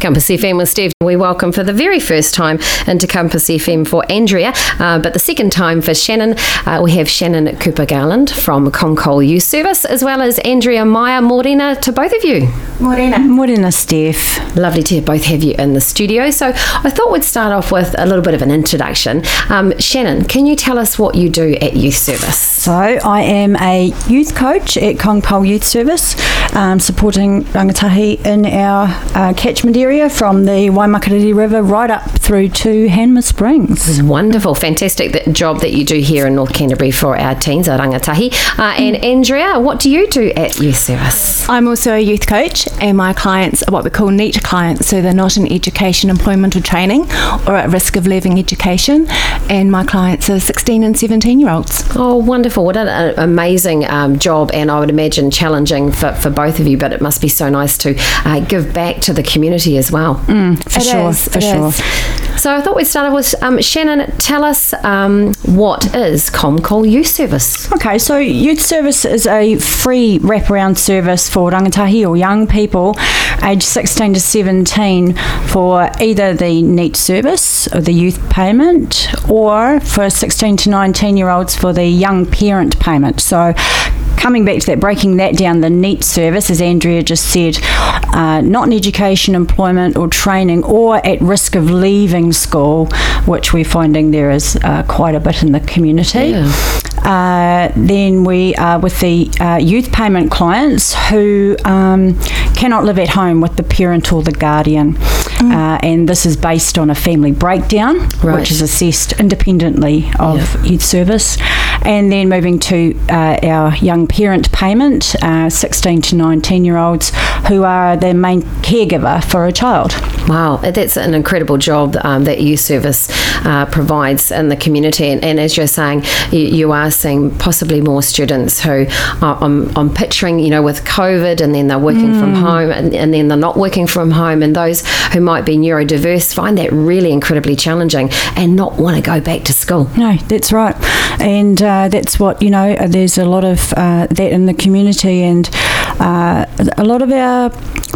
Compass FM with Steve. We welcome for the very first time into Compass FM for Andrea, uh, but the second time for Shannon. Uh, we have Shannon Cooper Garland from Comcol Youth Service, as well as Andrea Merier Morena to both of you. Morena. Morena, Steph. Lovely to both have you in the studio. So I thought we'd start off with a little bit of an introduction. Um, Shannon, can you tell us what you do at Youth Service? So I am a youth coach at Comcol Youth Service, um, supporting rangatahi in our uh, catchment area area from the Waimakariri River right up through to Hanmer Springs. This is wonderful, fantastic that job that you do here in North Canterbury for our teens, our rangatahi. Uh, and Andrea, what do you do at Youth Service? I'm also a youth coach, and my clients are what we call NEET clients, so they're not in education, employment, or training, or at risk of leaving education. And my clients are 16 and 17 year olds. Oh, wonderful. What an amazing um, job, and I would imagine challenging for, for both of you, but it must be so nice to uh, give back to the community as well. Mm, for It sure, is, for sure. is. So I thought we'd start off with um, Shannon. Tell us um, what is Comcol Youth Service? Okay, so youth service is a free wraparound service for rangatahi or young people aged 16 to 17 for either the NEET service or the youth payment or for 16 to 19 year olds for the young parent payment. So coming back to that, breaking that down, the NEET service, as Andrea just said, uh, not in education, employment, or training, or at risk of leaving school, which we're finding there is uh, quite a bit in the community. Uh, then we are with the uh, youth payment clients who um, cannot live at home with the parent or the guardian. Uh, and this is based on a family breakdown, Right. which is assessed independently of youth service. And then moving to uh, our young parent payment, uh, 16 to 19 year olds who are the main caregiver for a child. Wow, that's an incredible job um, that youth service uh, provides in the community. And, and as you're saying, you, you are seeing possibly more students who are, I'm, I'm picturing, you know, with COVID and then they're working from home and, and then they're not working from home. And those who might be neurodiverse find that really incredibly challenging and not want to go back to school. No, that's right. And uh, that's what, you know, uh, there's a lot of uh, that in the community, and uh, a lot of our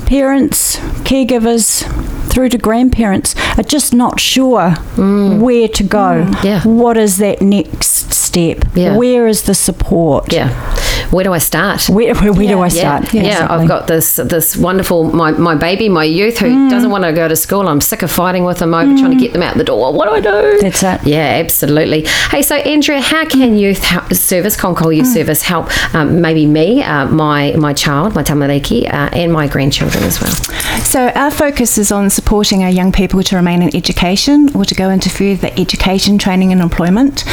parents, caregivers, through to grandparents are just not sure where to go. yeah. What is that next step? Yeah. Where is the support? Yeah. Where do I start? Where, where, where do I start? yeah. exactly. I've got this this wonderful my, my baby, my youth who doesn't want to go to school. I'm sick of fighting with them over trying to get them out the door. What do I do? That's it. Yeah, absolutely. Hey, so Andrea, how can youth help, service, Comcol Youth Service, help um, maybe me, uh, my my child, my tamariki, uh, and my grandchildren as well? So, our focus is on supporting our young people to remain in education or to go into further education, training, and employment.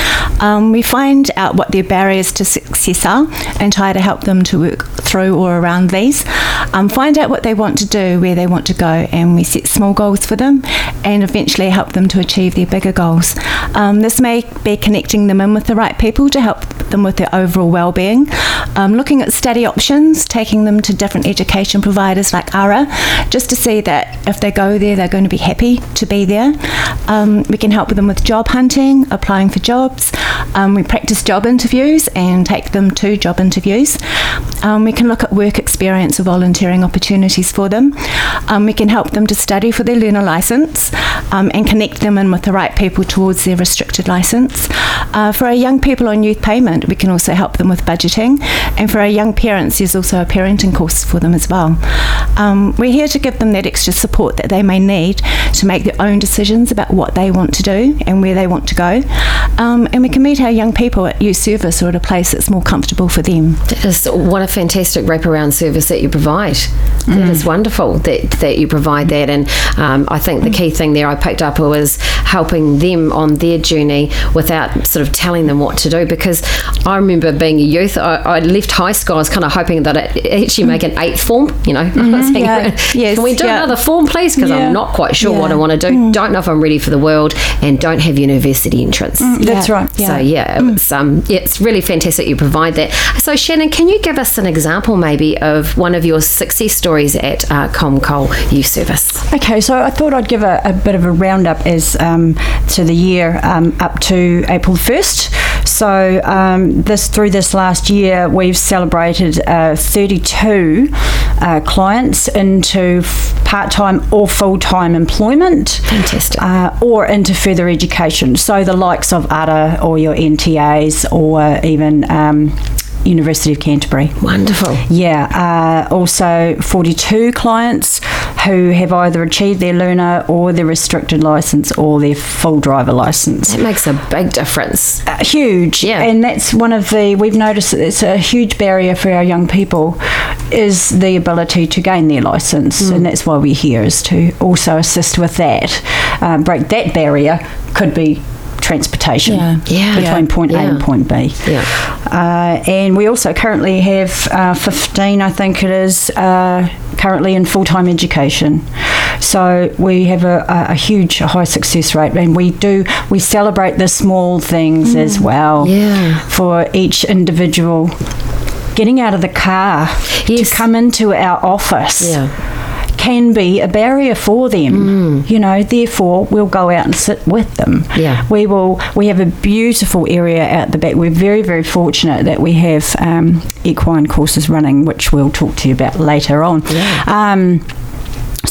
Um, we find out what their barriers to success are and try to help them to work through or around these. Um, find out what they want to do, where they want to go, and we set small goals for them and eventually help them to achieve their bigger goals. Um, this may be connecting them in with the right people to help them with their overall well-being, um, looking at study options, taking them to different education providers like ARA, just to see that if they go there, they're going to be happy to be there. Um, we can help them with job hunting, applying for jobs. Um, we practice job interviews and take them to job interviews. Um, we can look at work experience or volunteering opportunities for them. Um, we can help them to study for their learner license um, and connect them in with the right people towards their restricted license. Uh, for our young people on youth payment, we can also help them with budgeting. And for our young parents, there's also a parenting course for them as well. Um, we're here to give them that extra support that they may need to make their own decisions about what they want to do and where they want to go. Um, and we can meet our young people at youth service or at a place that's more comfortable for them. That is what a fantastic wraparound service that you provide. That is wonderful that, that you provide that. And um, I think the key thing there I picked up was helping them on their journey without sort of telling them what to do. Because I remember being a youth, I, I left high school, I was kind of hoping that I'd actually make an eighth form, you know. Saying, yeah. Yes, Can we do yeah. another form, please? Because Yeah. I'm not quite sure what I want to do. Don't know if I'm ready for the world and don't have university entrance. That's Yeah. right. So yeah, it was, um, yeah, it's really fantastic you provide that. So Shannon, can you give us an example maybe of one of your success stories at uh, Comcol Youth Service? Okay, so I thought I'd give a, a bit of a roundup as um, to the year um, up to April 1st. So um, this through this last year, we've celebrated uh, 32 uh, clients into f- part-time or full-time employment. Fantastic. Uh, or into further education. So the likes of UTA or your NTAs or even um, University of Canterbury. Wonderful. Yeah, uh, also 42 clients who have either achieved their learner or their restricted license or their full driver license. It makes a big difference. Uh, huge, Yeah. and that's one of the we've noticed that it's a huge barrier for our young people is the ability to gain their license, Mm. and that's why we're here is to also assist with that, um, break that barrier. Could be transportation Yeah. Yeah. between point A and point B. Yeah. Uh, and we also currently have uh, 15, I think it is, uh, currently in full time education. So we have a, a, a huge high success rate, and we do we celebrate the small things as well Mm. Yeah. for each individual. Getting out of the car Yes. to come into our office Yeah. Can be a barrier for them. You know, therefore we'll go out and sit with them. Yeah. We will. We have a beautiful area out the back. We're very very fortunate that we have um, equine courses running, which we'll talk to you about later on. Yeah. Um,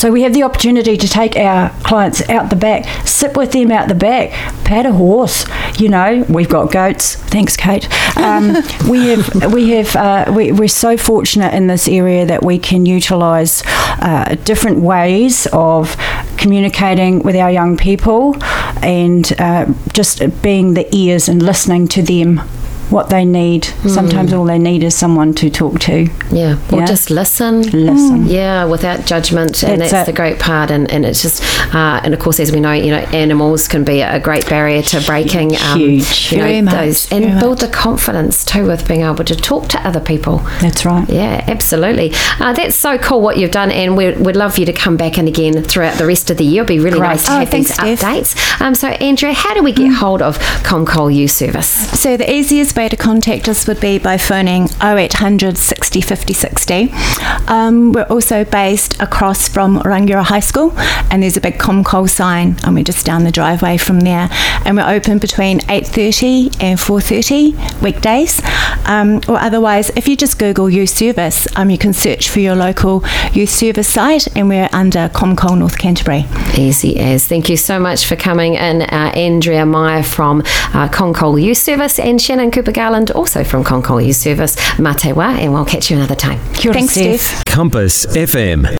so we have the opportunity to take our clients out the back, sit with them out the back, pat a horse. You know, we've got goats. Thanks, Kate. Um, we have we have uh, we, we're so fortunate in this area that we can utilise uh, different ways of communicating with our young people and uh, just being the ears and listening to them. What they need. Sometimes all they need is someone to talk to. Yeah. Or Yeah. just listen. Listen. Yeah, without judgment, and That's the great part. And, and it's just, uh, and of course, as we know, you know, animals can be a great barrier to breaking. Um, Huge. You know, Very much, those and very build much. the confidence too with being able to talk to other people. That's right. Yeah, absolutely. Uh, that's so cool what you've done, and we'd, we'd love you to come back in again throughout the rest of the year. It'd be really Great. nice to Oh, have thanks, these Steph. updates. Um, so, Andrea, how do we get hold of Comcol U Service? So the easiest way to contact us would be by phoning 0800 60 50 60. Um, we're also based across from Rangiora High School and there's a big Comcol sign and we're just down the driveway from there and we're open between 8.30 and 4.30 weekdays um, or otherwise if you just Google youth service um, you can search for your local youth service site and we're under Comcol North Canterbury. Easy as. Thank you so much for coming in, uh, Andrea Merier from uh, Comcol Youth Service and Shannon Cooper Garland also from Comcol Youth Service. Matewa, and we'll catch you another time. Thanks, Steve. Steph. Compass FM.